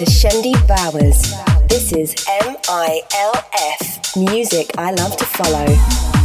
To Shendi Bowers. This is MILF, music I love to follow.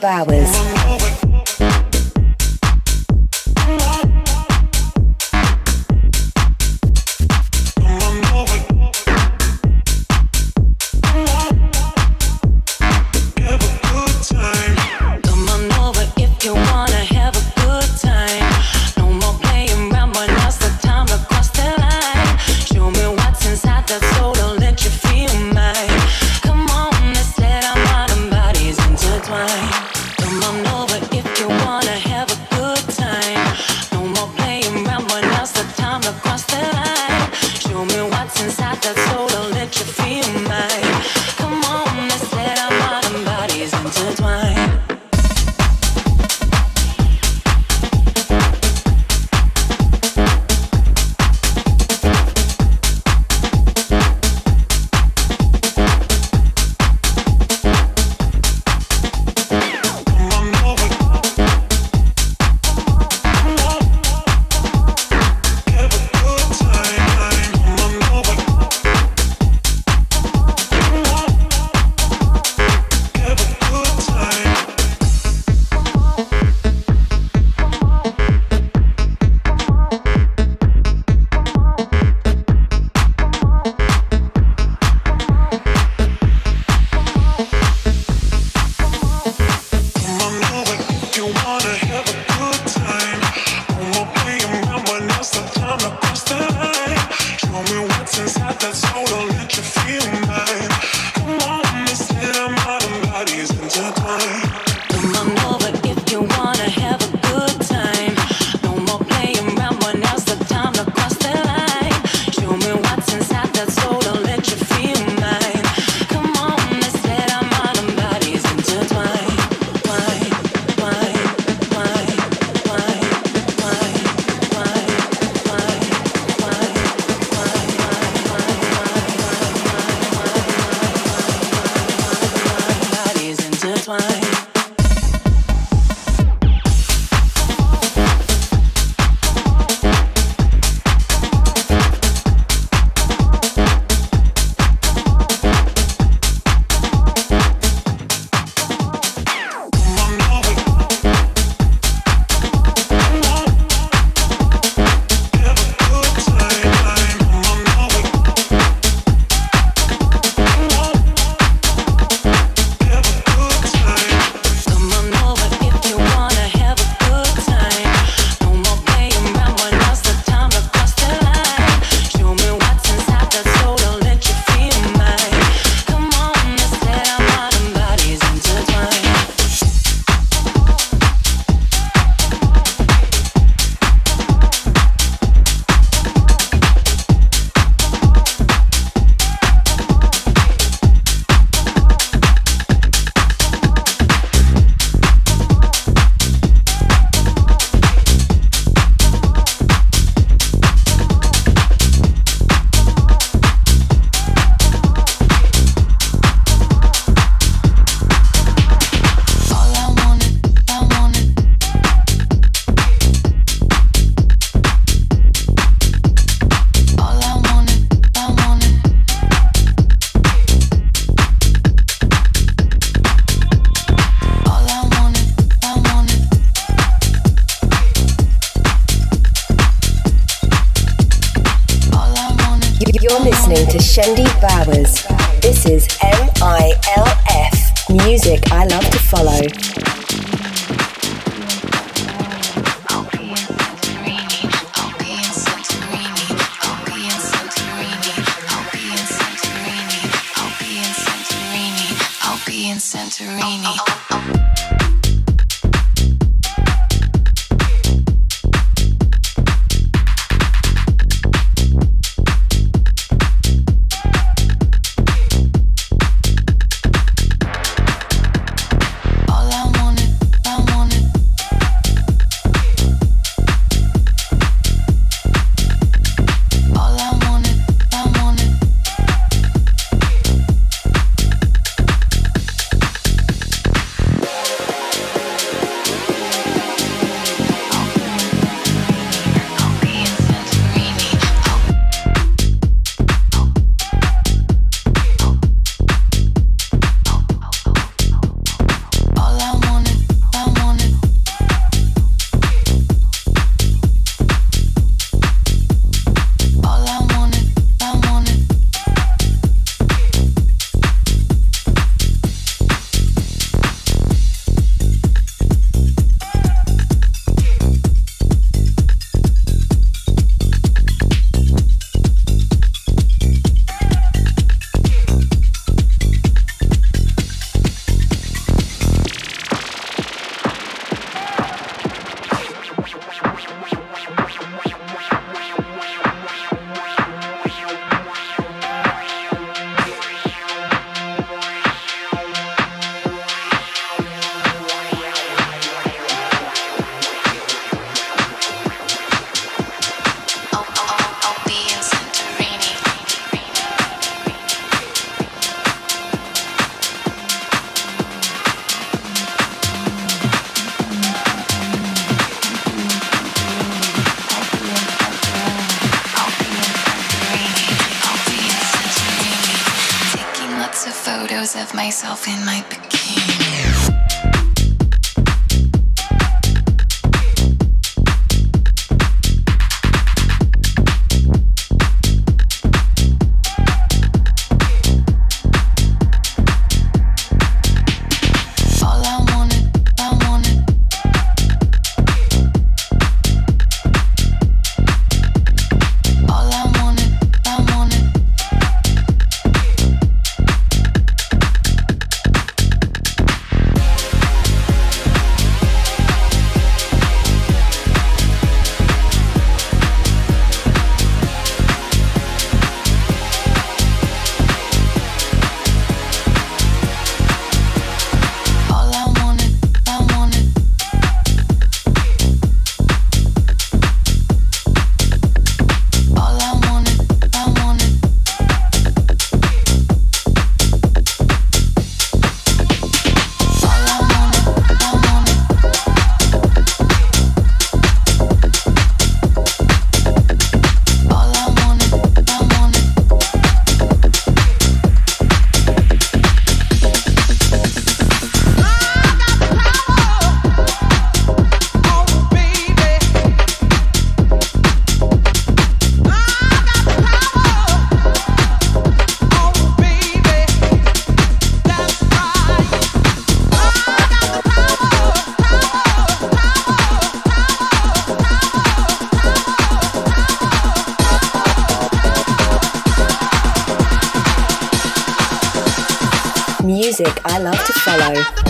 To Shendi music I love to follow.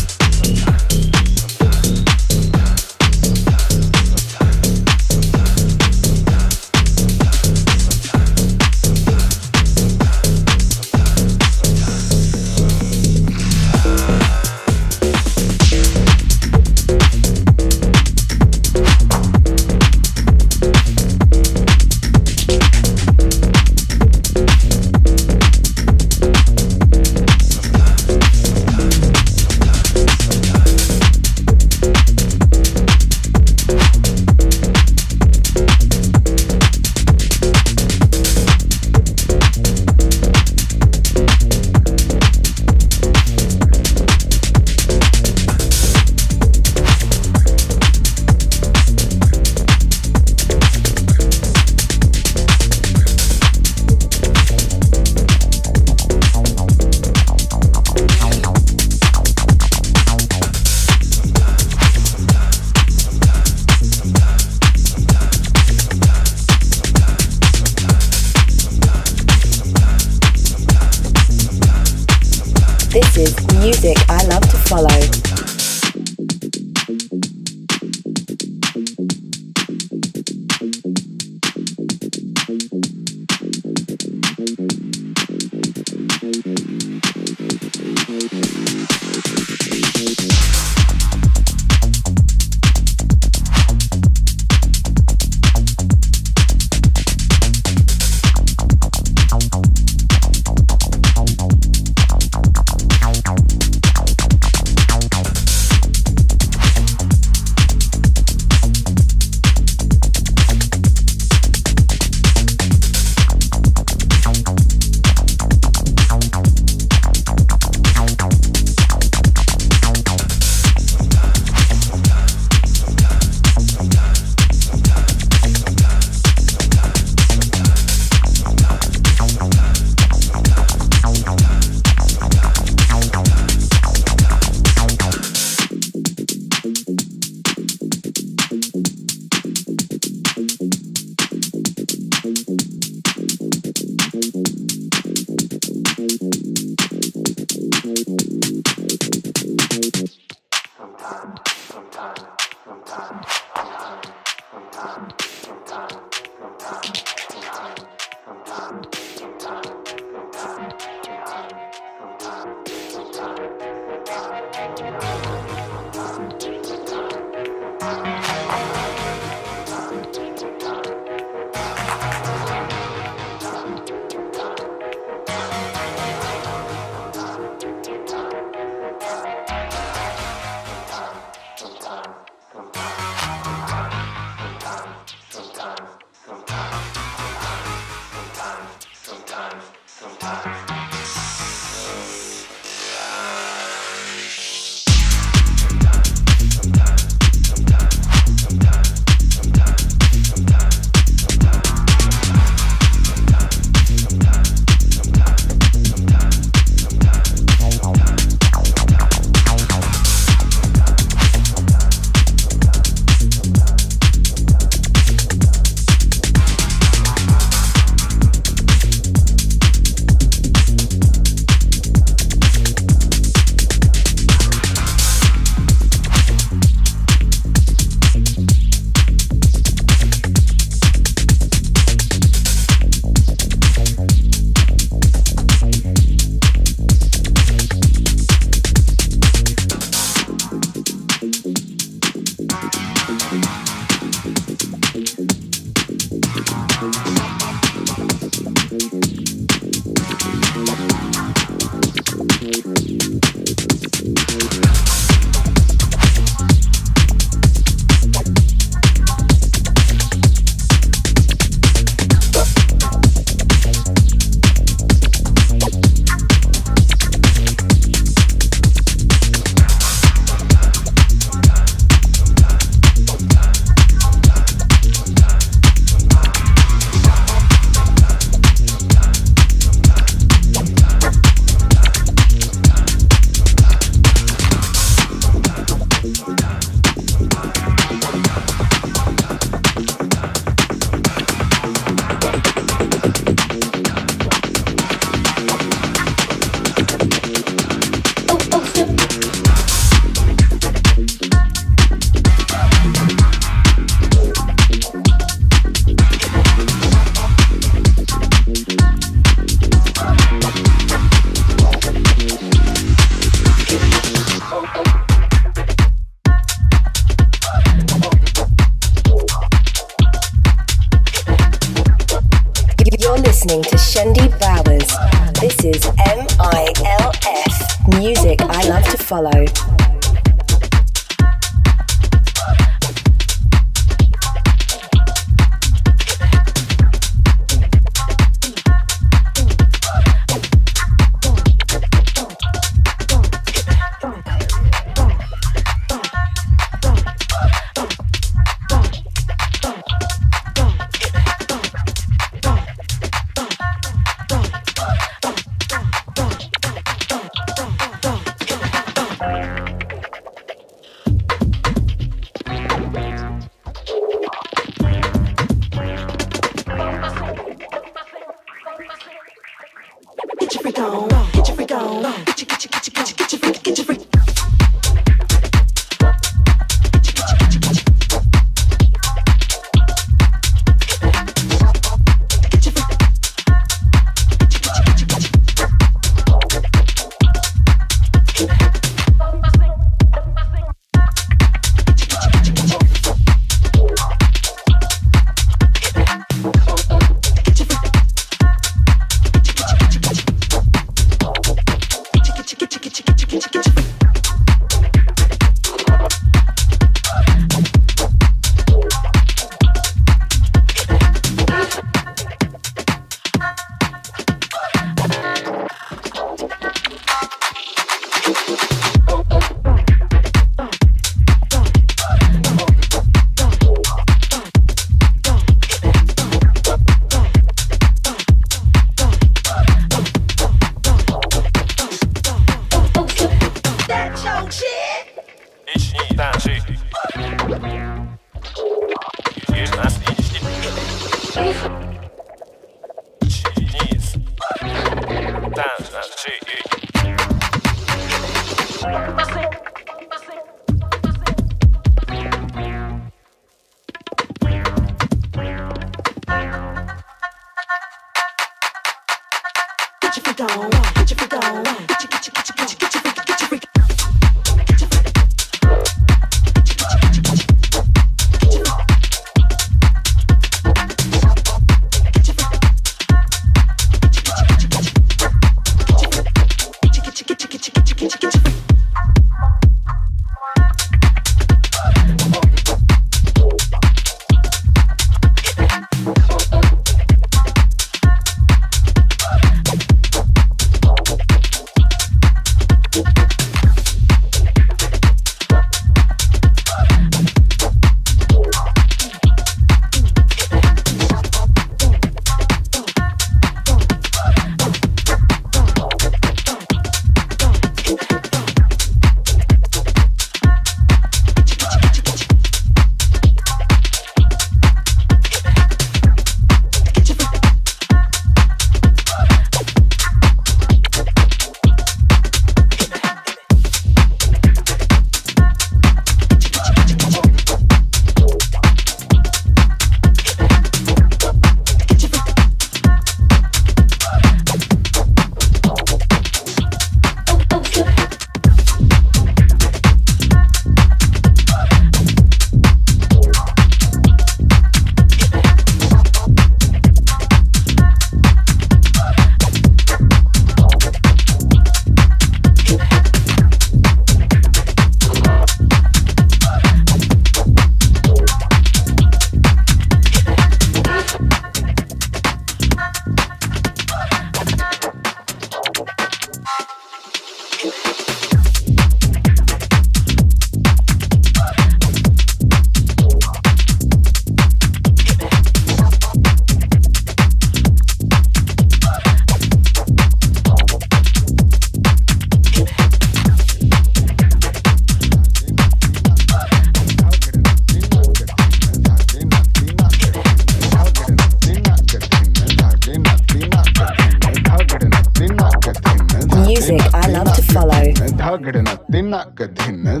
Takadina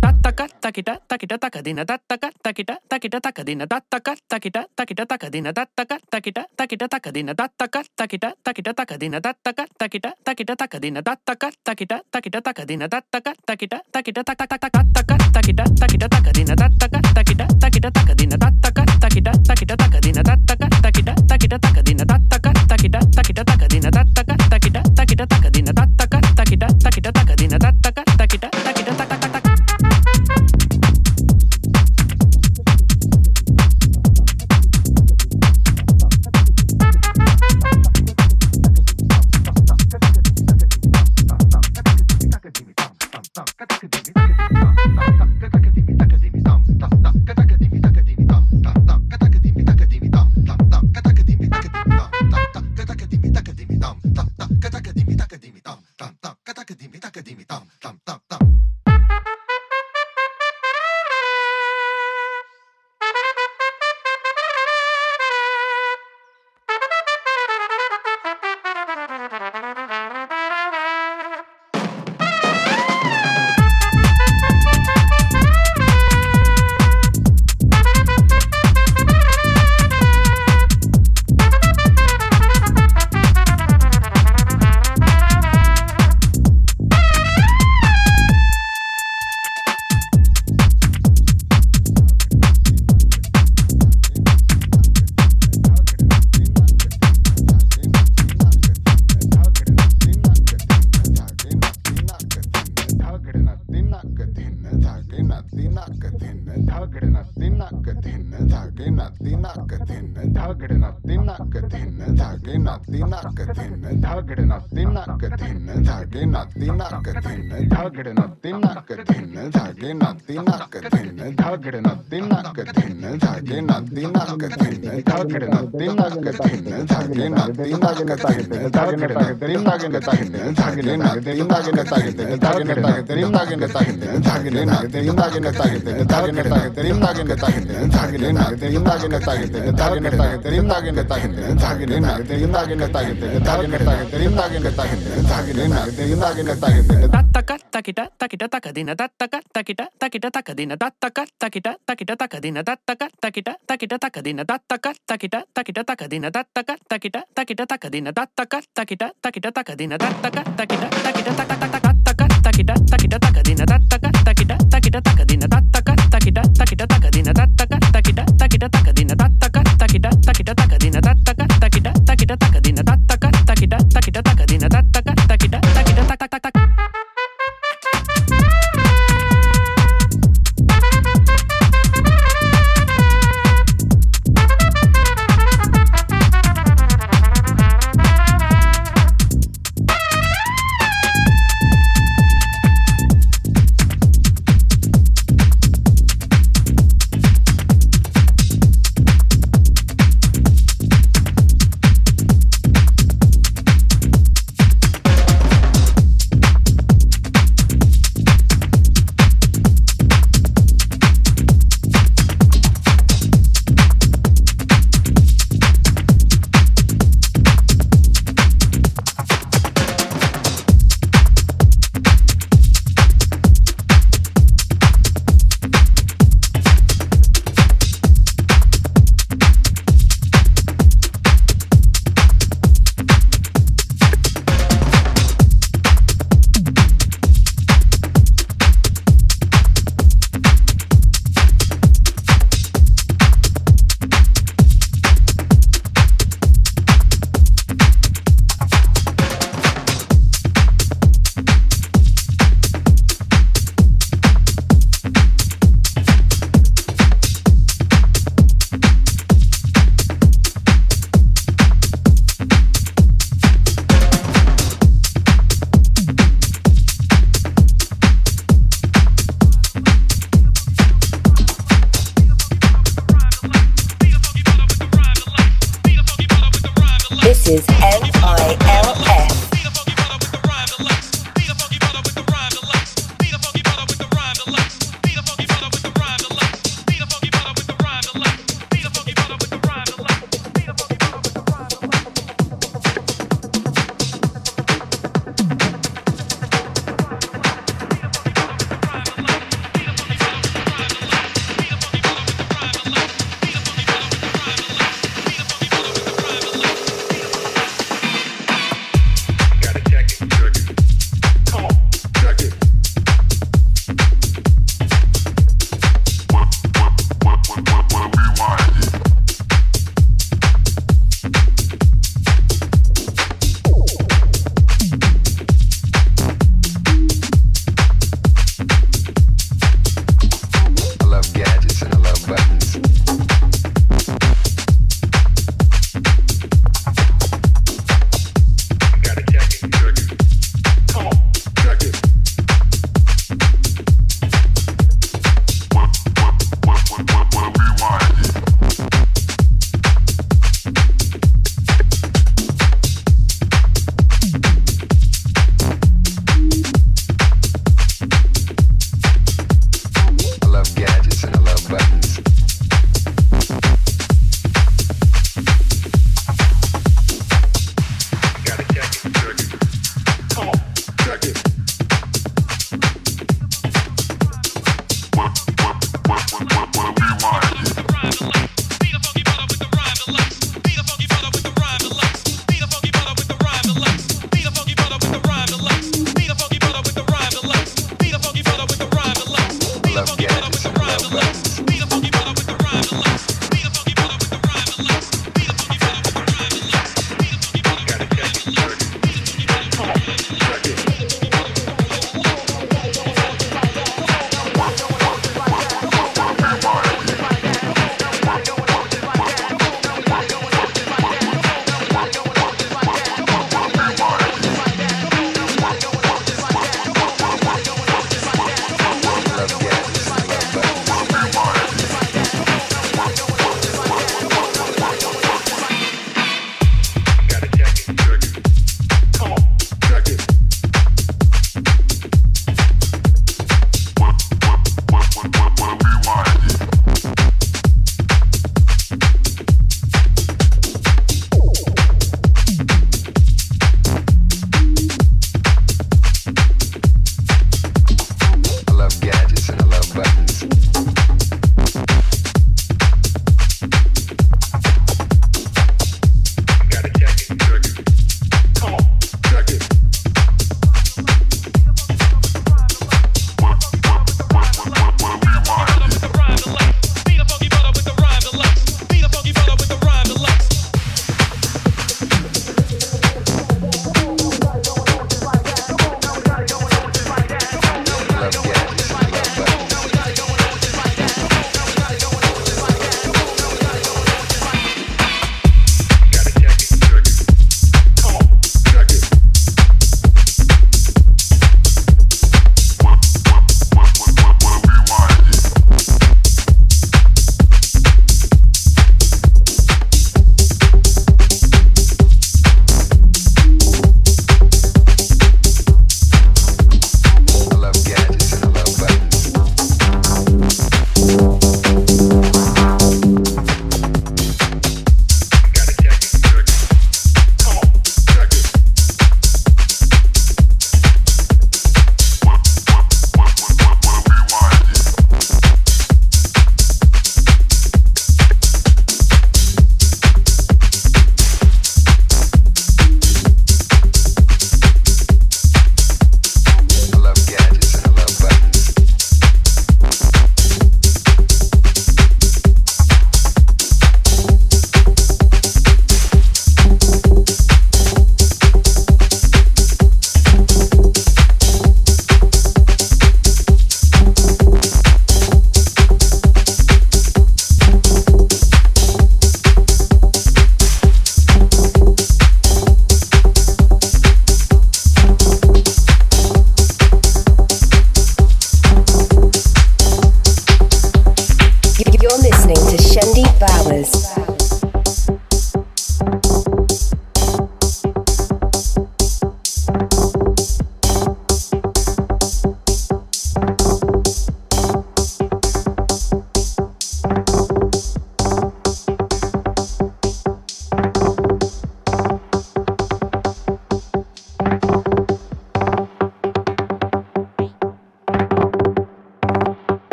tattaka takita takita takadina tattaka takita takita takadina tattaka takita takita Takadin a Datta, Takita, Takita takadina tattaka takita takita takadina tattaka takita takita takadina tattaka takita takita takadina tattaka takita takita tattaka takita takita takadina tattaka takita takita takadina tattaka తాగింది తాగింది తాగింది తాగింది తాగింది తాగింది takita takita takadina tattaka takita takita takadina tattaka takida takida takida takida takida takida takida takida takida takida takida takida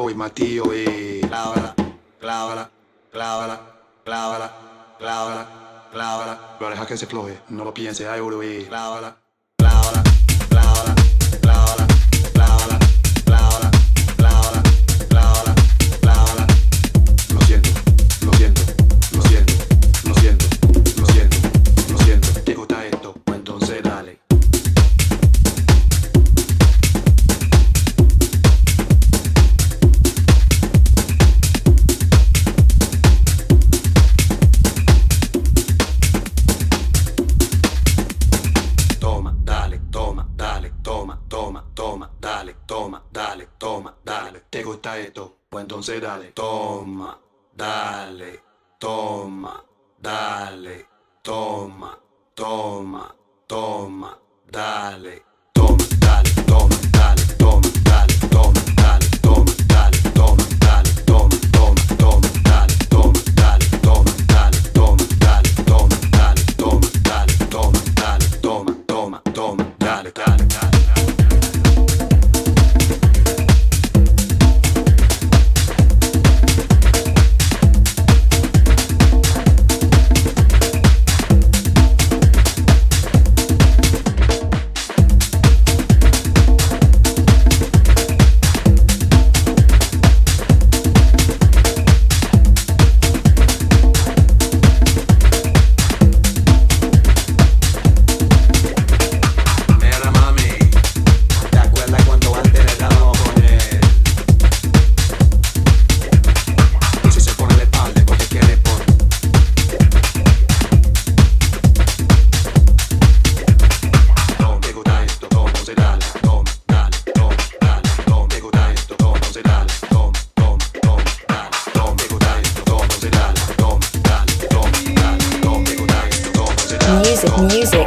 voy, Matío, y clávala, clávala, clávala, clávala, clávala, clávala. Pero deja que se floje, no lo piense, ay, oro, y eh. clávala. forse dale, toma, dale, toma, toma, toma, Tomma, Tomma, dalle music.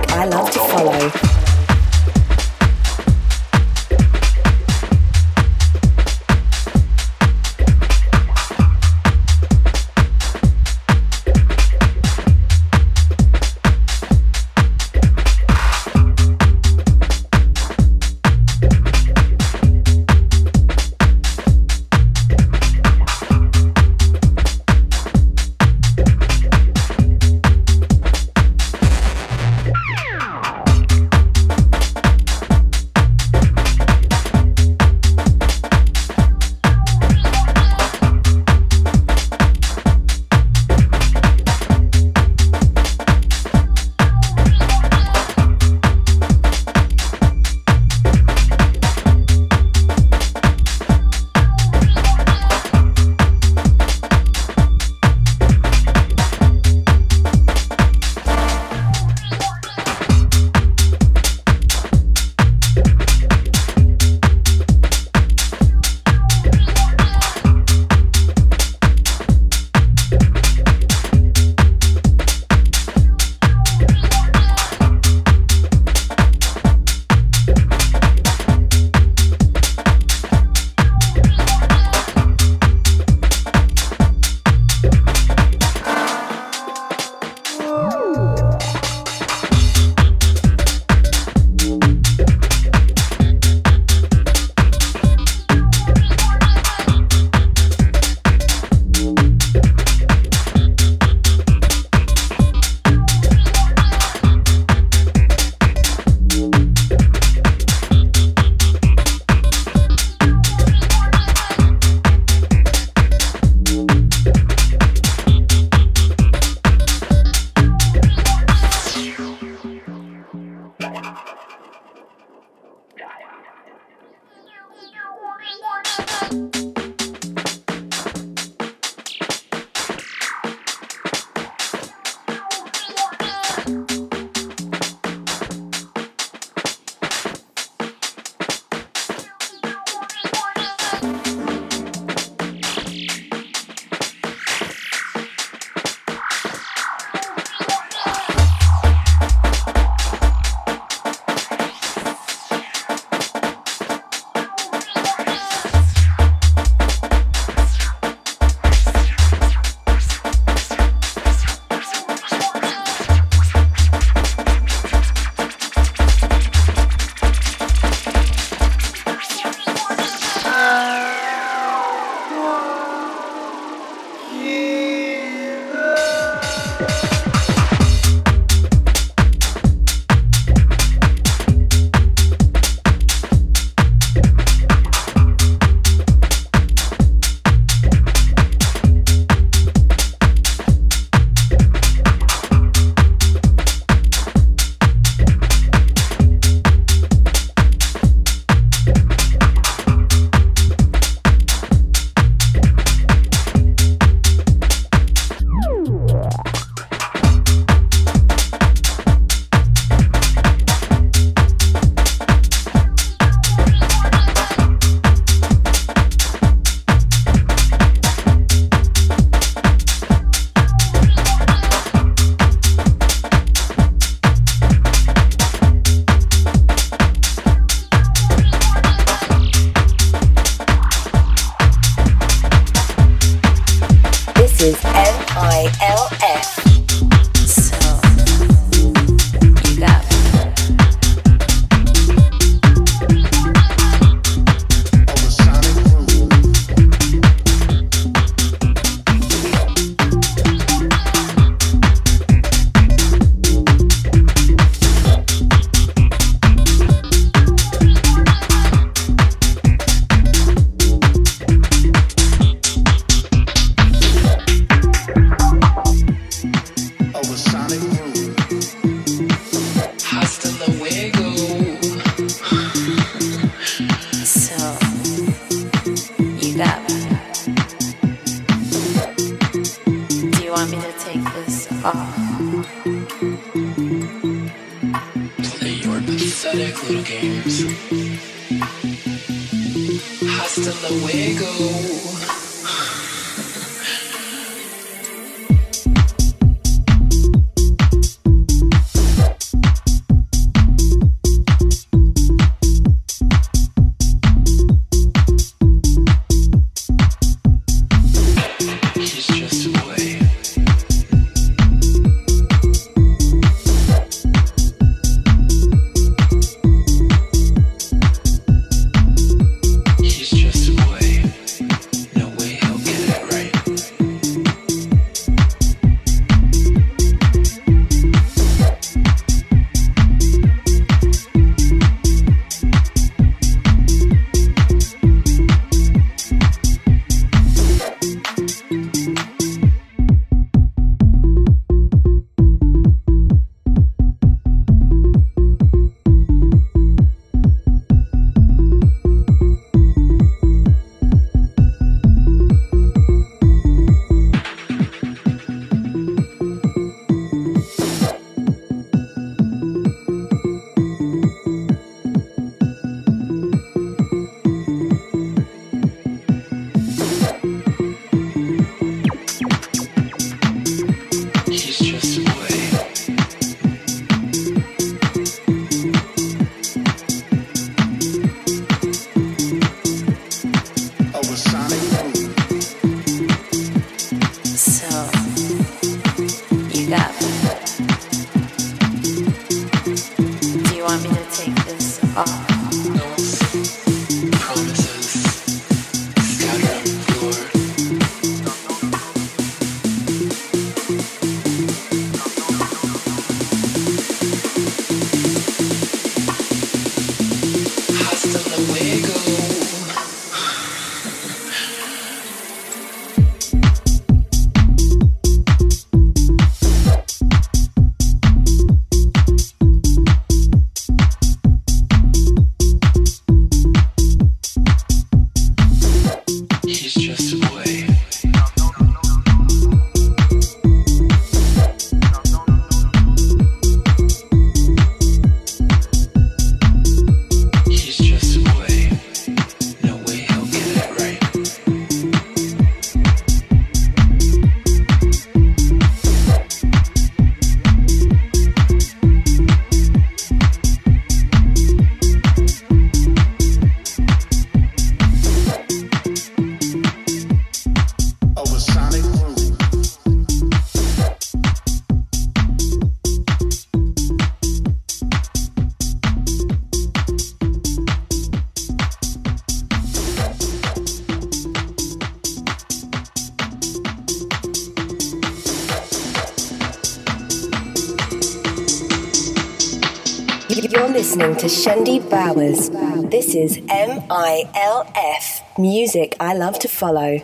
To Shendi Bowers. This is MILF, music I love to follow.